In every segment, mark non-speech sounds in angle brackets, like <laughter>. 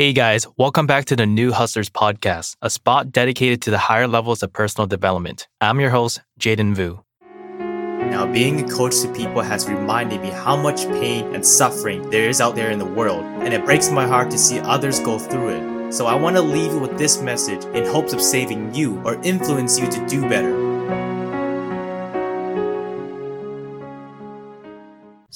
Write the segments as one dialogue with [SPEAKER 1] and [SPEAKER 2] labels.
[SPEAKER 1] Hey guys, welcome back to the New Hustlers podcast, a spot dedicated to the higher levels of personal development. I'm your host, Jaden Vu. Now, being a coach to people has reminded me how much pain and suffering there is out there in the world, and it breaks my heart to see others go through it. So, I want to leave you with this message in hopes of saving you or influence you to do better.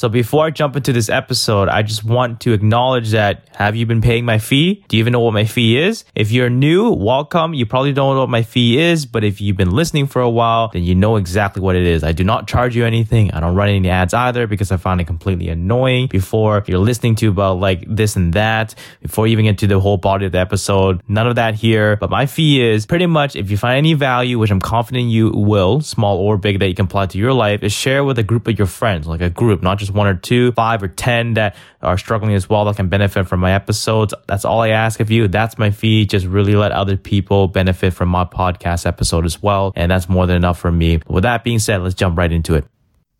[SPEAKER 1] So before I jump into this episode, I just want to acknowledge that have you been paying my fee? Do you even know what my fee is? If you're new, welcome. You probably don't know what my fee is, but if you've been listening for a while, then you know exactly what it is. I do not charge you anything. I don't run any ads either because I find it completely annoying. Before you're listening to about like this and that, before you even get to the whole body of the episode, none of that here. But my fee is pretty much if you find any value, which I'm confident you will, small or big that you can apply to your life, is share with a group of your friends, like a group, not just one or two, five or 10 that are struggling as well that can benefit from my episodes. That's all I ask of you. That's my fee. Just really let other people benefit from my podcast episode as well. And that's more than enough for me. With that being said, let's jump right into it.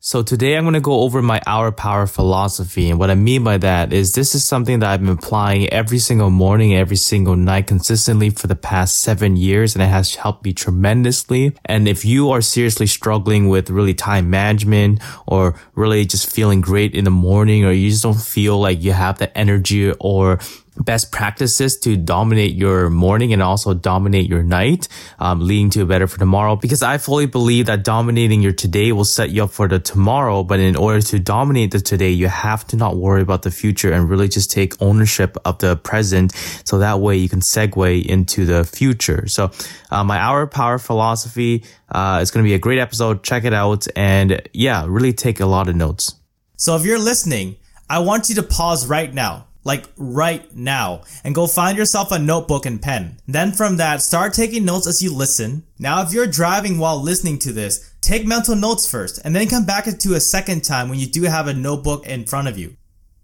[SPEAKER 1] So today I'm going to go over my hour power philosophy. And what I mean by that is this is something that I've been applying every single morning, every single night consistently for the past seven years. And it has helped me tremendously. And if you are seriously struggling with really time management or really just feeling great in the morning, or you just don't feel like you have the energy or best practices to dominate your morning and also dominate your night, um, leading to a better for tomorrow. Because I fully believe that dominating your today will set you up for the tomorrow. But in order to dominate the today, you have to not worry about the future and really just take ownership of the present. So that way you can segue into the future. So, uh, my hour power philosophy, uh, is going to be a great episode. Check it out. And yeah, really take a lot of notes. So if you're listening, I want you to pause right now like right now, and go find yourself a notebook and pen. Then from that, start taking notes as you listen. Now, if you're driving while listening to this, take mental notes first, and then come back to a second time when you do have a notebook in front of you.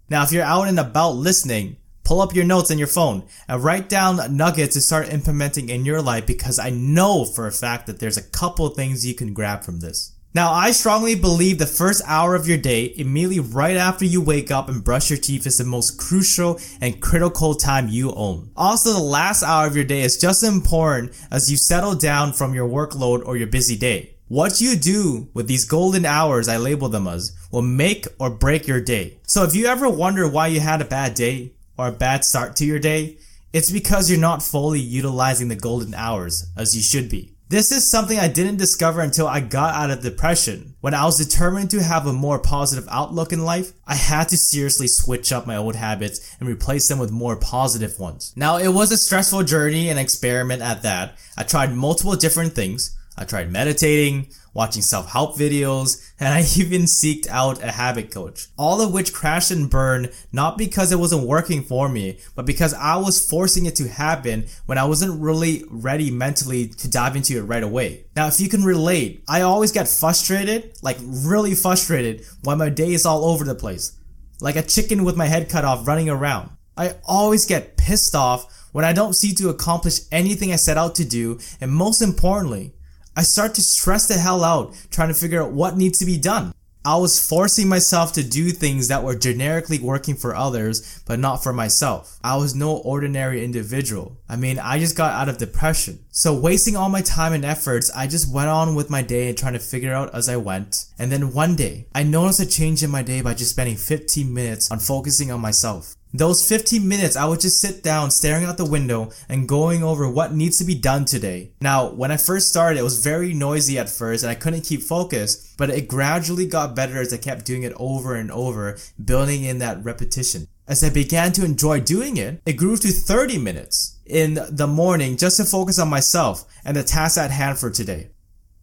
[SPEAKER 1] Now, if you're out and about listening, pull up your notes on your phone and write down nuggets to start implementing in your life because I know for a fact that there's a couple things you can grab from this. Now, I strongly believe the first hour of your day, immediately right after you wake up and brush your teeth, is the most crucial and critical time you own. Also, the last hour of your day is just as important as you settle down from your workload or your busy day. What you do with these golden hours, I label them as, will make or break your day. So if you ever wonder why you had a bad day or a bad start to your day, it's because you're not fully utilizing the golden hours as you should be. This is something I didn't discover until I got out of depression. When I was determined to have a more positive outlook in life, I had to seriously switch up my old habits and replace them with more positive ones. Now, it was a stressful journey and experiment at that. I tried multiple different things. I tried meditating, watching self-help videos, and I <laughs> even seeked out a habit coach. All of which crashed and burned not because it wasn't working for me, but because I was forcing it to happen when I wasn't really ready mentally to dive into it right away. Now, if you can relate, I always get frustrated, like really frustrated when my day is all over the place. Like a chicken with my head cut off running around. I always get pissed off when I don't see to accomplish anything I set out to do, and most importantly, I start to stress the hell out trying to figure out what needs to be done. I was forcing myself to do things that were generically working for others, but not for myself. I was no ordinary individual. I mean, I just got out of depression. So wasting all my time and efforts, I just went on with my day and trying to figure out as I went. And then one day, I noticed a change in my day by just spending 15 minutes on focusing on myself. Those 15 minutes, I would just sit down staring out the window and going over what needs to be done today. Now, when I first started, it was very noisy at first and I couldn't keep focus, but it gradually got better as I kept doing it over and over, building in that repetition. As I began to enjoy doing it, it grew to 30 minutes in the morning just to focus on myself and the task at hand for today.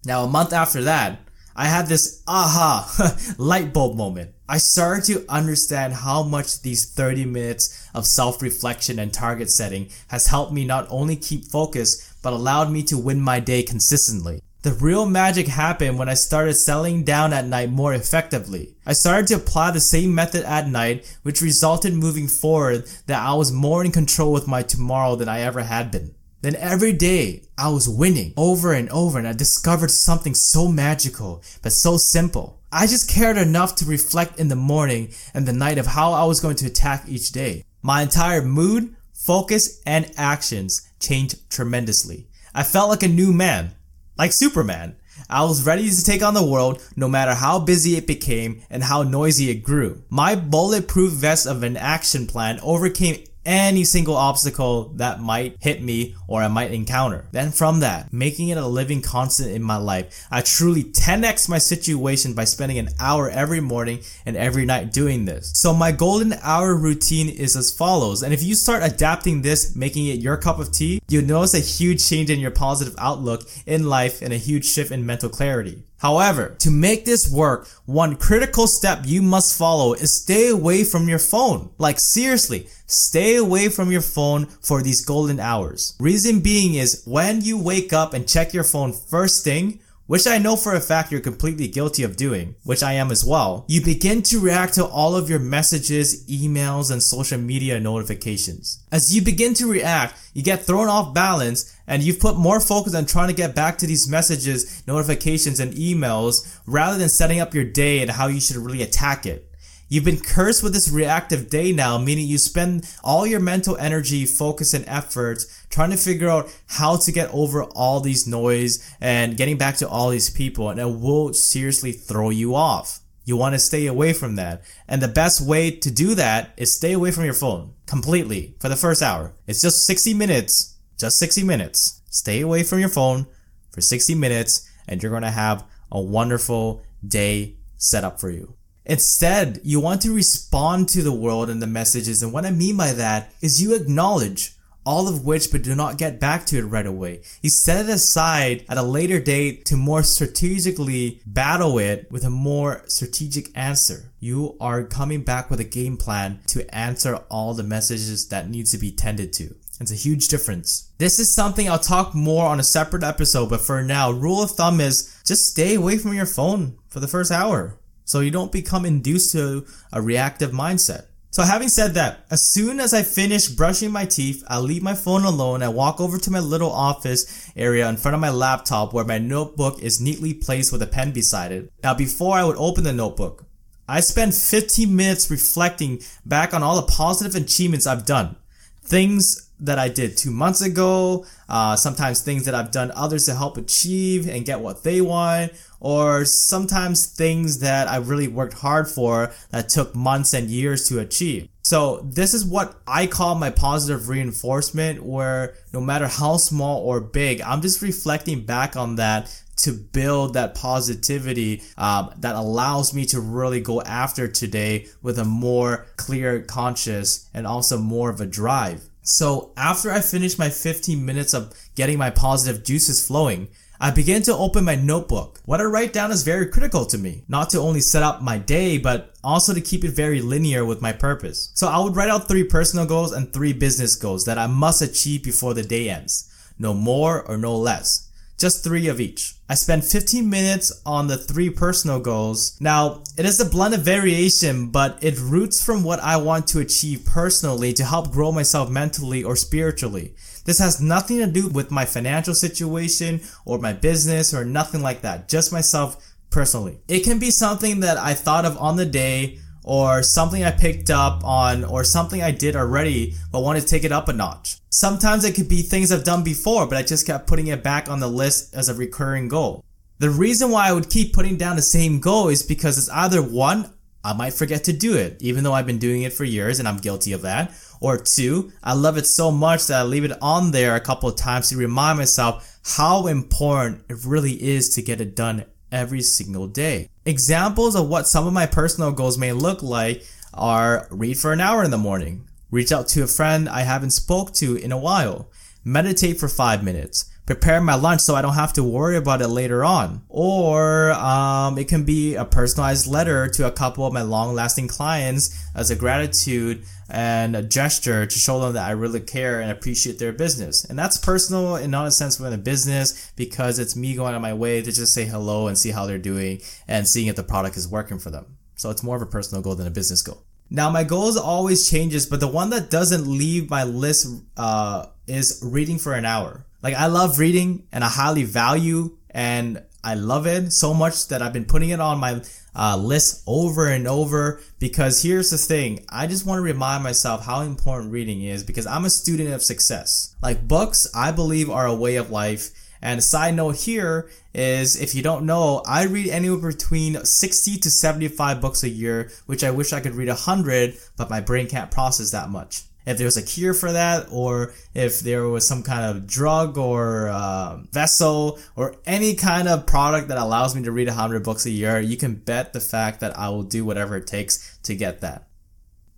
[SPEAKER 1] Now, a month after that, I had this aha <laughs> light bulb moment. I started to understand how much these 30 minutes of self-reflection and target setting has helped me not only keep focus, but allowed me to win my day consistently. The real magic happened when I started settling down at night more effectively. I started to apply the same method at night, which resulted moving forward that I was more in control with my tomorrow than I ever had been. Then every day I was winning over and over and I discovered something so magical, but so simple. I just cared enough to reflect in the morning and the night of how I was going to attack each day. My entire mood, focus, and actions changed tremendously. I felt like a new man, like Superman. I was ready to take on the world no matter how busy it became and how noisy it grew. My bulletproof vest of an action plan overcame any single obstacle that might hit me or I might encounter. Then from that, making it a living constant in my life, I truly 10x my situation by spending an hour every morning and every night doing this. So my golden hour routine is as follows. And if you start adapting this, making it your cup of tea, you'll notice a huge change in your positive outlook in life and a huge shift in mental clarity. However, to make this work, one critical step you must follow is stay away from your phone. Like seriously, stay away from your phone for these golden hours. Reason being is when you wake up and check your phone first thing, which I know for a fact you're completely guilty of doing, which I am as well, you begin to react to all of your messages, emails, and social media notifications. As you begin to react, you get thrown off balance and you've put more focus on trying to get back to these messages, notifications, and emails rather than setting up your day and how you should really attack it. You've been cursed with this reactive day now, meaning you spend all your mental energy, focus, and effort trying to figure out how to get over all these noise and getting back to all these people, and it will seriously throw you off. You want to stay away from that. And the best way to do that is stay away from your phone completely for the first hour. It's just 60 minutes, just 60 minutes. Stay away from your phone for 60 minutes, and you're going to have a wonderful day set up for you. Instead, you want to respond to the world and the messages. And what I mean by that is you acknowledge all of which but do not get back to it right away. You set it aside at a later date to more strategically battle it with a more strategic answer. You are coming back with a game plan to answer all the messages that needs to be tended to. It's a huge difference. This is something I'll talk more on a separate episode, but for now, rule of thumb is just stay away from your phone for the first hour so you don't become induced to a reactive mindset. So having said that, as soon as I finish brushing my teeth, I leave my phone alone and walk over to my little office area in front of my laptop where my notebook is neatly placed with a pen beside it. Now before I would open the notebook, I spend 15 minutes reflecting back on all the positive achievements I've done. Things that I did two months ago, uh, sometimes things that I've done others to help achieve and get what they want, or sometimes things that I really worked hard for that took months and years to achieve. So this is what I call my positive reinforcement where no matter how small or big, I'm just reflecting back on that to build that positivity um, that allows me to really go after today with a more clear conscious and also more of a drive. So after I finish my 15 minutes of getting my positive juices flowing, I begin to open my notebook. What I write down is very critical to me, not to only set up my day, but also to keep it very linear with my purpose. So I would write out three personal goals and three business goals that I must achieve before the day ends. No more or no less. Just three of each. I spend 15 minutes on the three personal goals. Now, it is a blend of variation, but it roots from what I want to achieve personally to help grow myself mentally or spiritually. This has nothing to do with my financial situation or my business or nothing like that. Just myself personally. It can be something that I thought of on the day or something I picked up on or something I did already but want to take it up a notch. Sometimes it could be things I've done before but I just kept putting it back on the list as a recurring goal. The reason why I would keep putting down the same goal is because it's either one, I might forget to do it, even though I've been doing it for years and I'm guilty of that. Or two, I love it so much that I leave it on there a couple of times to remind myself how important it really is to get it done every single day. Examples of what some of my personal goals may look like are read for an hour in the morning, reach out to a friend I haven't spoke to in a while, meditate for five minutes, prepare my lunch so I don't have to worry about it later on. Or um, it can be a personalized letter to a couple of my long lasting clients as a gratitude and a gesture to show them that I really care and appreciate their business. And that's personal and not a sense within a business because it's me going on my way to just say hello and see how they're doing and seeing if the product is working for them. So it's more of a personal goal than a business goal. Now my goals always changes, but the one that doesn't leave my list uh, is reading for an hour. Like I love reading and I highly value and
[SPEAKER 2] I love it so much that I've been putting it on my uh, list over and over because here's the thing. I just want to remind myself how important reading is because I'm a student of success. Like books, I believe are a way of life. And a side note here is if you don't know, I read anywhere between 60 to 75 books a year, which I wish I could read 100, but my brain can't process that much if there was a cure for that or if there was some kind of drug or uh, vessel or any kind of product that allows me to read 100 books a year, you can bet the fact that I will do whatever it takes to get that.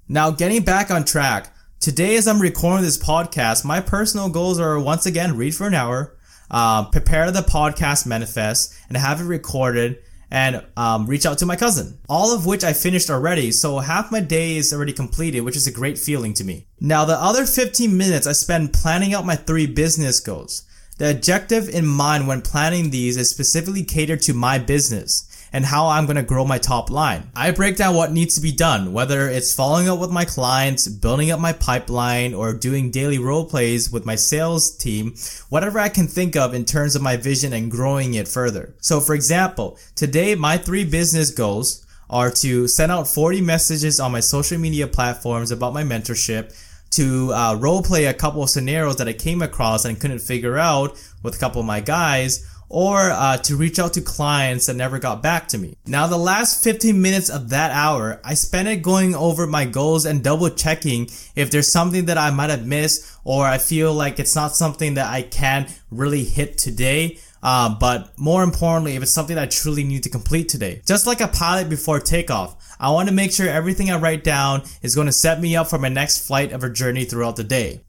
[SPEAKER 2] Now, getting back on track, today as I'm recording this podcast, my personal goals are once again read for an hour, uh, prepare the podcast manifest, and have it recorded and um, reach out to my cousin. All of which I finished already, so half my day is already completed, which is a great feeling to me. Now, the other 15 minutes I spend planning out my three business goals. The objective in mind when planning these is specifically catered to my business and how I'm going to grow my top line. I break down what needs to be done, whether it's following up with my clients, building up my pipeline, or doing daily role plays with my sales team, whatever I can think of in terms of my vision and growing it further. So for example, today my three business goals are to send out 40 messages on my social media platforms about my mentorship, to uh, role play a couple of scenarios that I came across and couldn't figure out with a couple of my guys, or uh, to reach out to clients that never got back to me. Now, the last 15 minutes of that hour, I spent it going over my goals and double checking if there's something that I might have missed or I feel like it's not something that I can really hit today. Uh, but more importantly, if it's something I truly need to complete today. Just like a pilot before takeoff, I want to make sure everything I write down is going to set me up for my next flight of a journey throughout the day.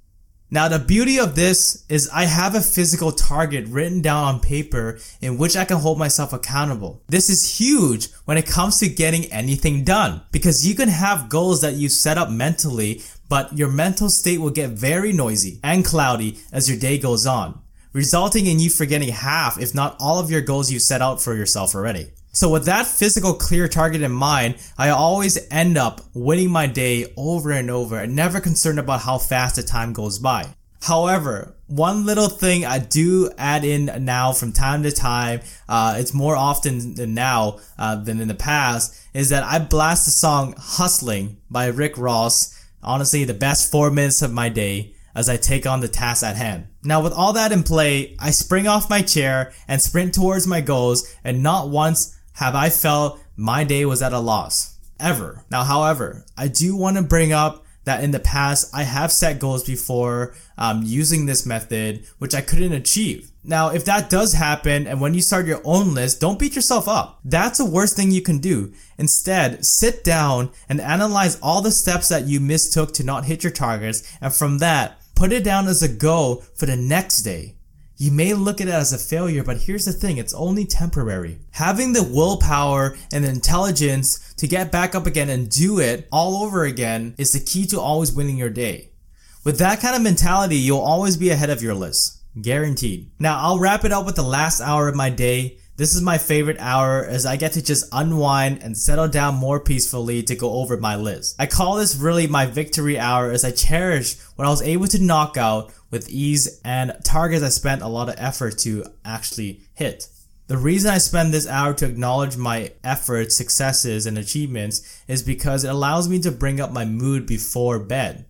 [SPEAKER 2] Now the beauty of this is I have a physical target written down on paper in which I can hold myself accountable. This is huge when it comes to getting anything done because you can have goals that you set up mentally, but your mental state will get very noisy and cloudy as your day goes on, resulting in you forgetting half if not all of your goals you set out for yourself already. So with that physical clear target in mind, I always end up winning my day over and over and never concerned about how fast the time goes by. However, one little thing I do add in now from time to time, uh, it's more often than now uh, than in the past, is that I blast the song Hustling by Rick Ross. Honestly, the best four minutes of my day as I take on the task at hand. Now with all that in play, I spring off my chair and sprint towards my goals and not once have I felt my day was at a loss. Ever. Now, however, I do want to bring up that in the past I have set goals before um, using this method, which I couldn't achieve. Now, if that does happen and when you start your own list, don't beat yourself up. That's the worst thing you can do. Instead, sit down and analyze all the steps that you mistook to not hit your targets, and from that, put it down as a goal for the next day. You may look at it as a failure, but here's the thing, it's only temporary. Having the willpower and the intelligence to get back up again and do it all over again is the key to always winning your day. With that kind of mentality, you'll always be ahead of your list. Guaranteed. Now, I'll wrap it up with the last hour of my day. This is my favorite hour as I get to just unwind and settle down more peacefully to go over my list. I call this really my victory hour as I cherish what I was able to knock out with ease and targets I spent a lot of effort to actually hit. The reason I spend this hour to acknowledge my efforts, successes, and achievements is because it allows me to bring up my mood before bed,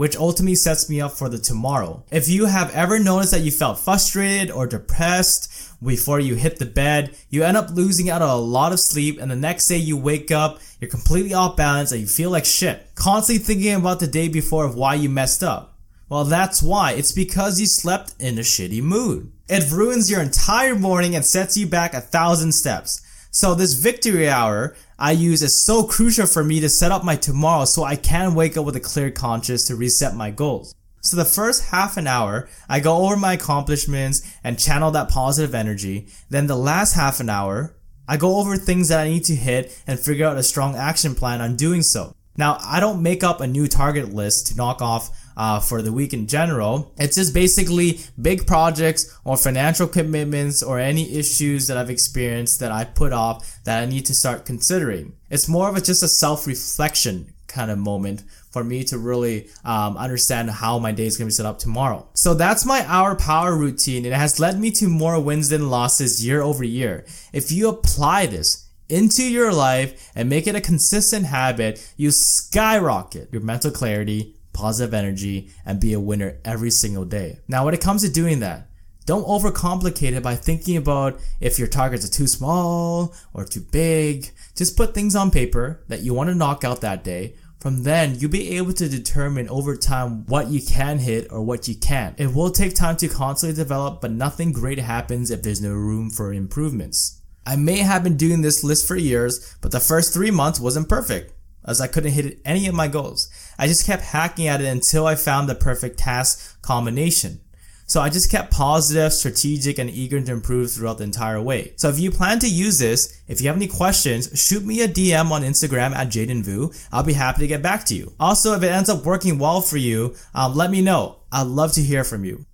[SPEAKER 2] which ultimately sets me up for the tomorrow. If you have ever noticed that you felt frustrated or depressed before you hit the bed, you end up losing out on a lot of sleep and the next day you wake up, you're completely off balance and you feel like shit. Constantly thinking about the day before of why you messed up. Well, that's why. It's because you slept in a shitty mood. It ruins your entire morning and sets you back a thousand steps. So this victory hour I use is so crucial for me to set up my tomorrow so I can wake up with a clear conscience to reset my goals. So the first half an hour, I go over my accomplishments and channel that positive energy. Then the last half an hour, I go over things that I need to hit and figure out a strong action plan on doing so. Now, I don't make up a new target list to knock off uh, for the week in general. It's just basically big projects or financial commitments or any issues that I've experienced that I put off that I need to start considering. It's more of a, just a self reflection kind of moment for me to really um, understand how my day is going to be set up tomorrow. So that's my hour power routine. It has led me to more wins than losses year over year. If you apply this, into your life and make it a consistent habit, you skyrocket your mental clarity, positive energy, and be a winner every single day. Now, when it comes to doing that, don't overcomplicate it by thinking about if your targets are too small or too big. Just put things on paper that you want to knock out that day. From then, you'll be able to determine over time what you can hit or what you can't. It will take time to constantly develop, but nothing great happens if there's no room for improvements. I may have been doing this list for years, but the first three months wasn't perfect as I couldn't hit any of my goals. I just kept hacking at it until I found the perfect task combination. So I just kept positive, strategic, and eager to improve throughout the entire way. So if you plan to use this, if you have any questions, shoot me a DM on Instagram at Jaden Vu. I'll be happy to get back to you. Also, if it ends up working well for you, um, let me know. I'd love to hear from you.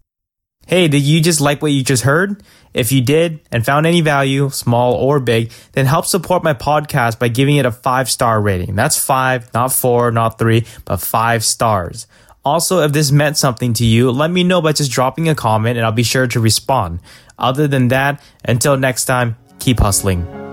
[SPEAKER 1] Hey, did you just like what you just heard? If you did and found any value, small or big, then help support my podcast by giving it a five star rating. That's five, not four, not three, but five stars. Also, if this meant something to you, let me know by just dropping a comment and I'll be sure to respond. Other than that, until next time, keep hustling.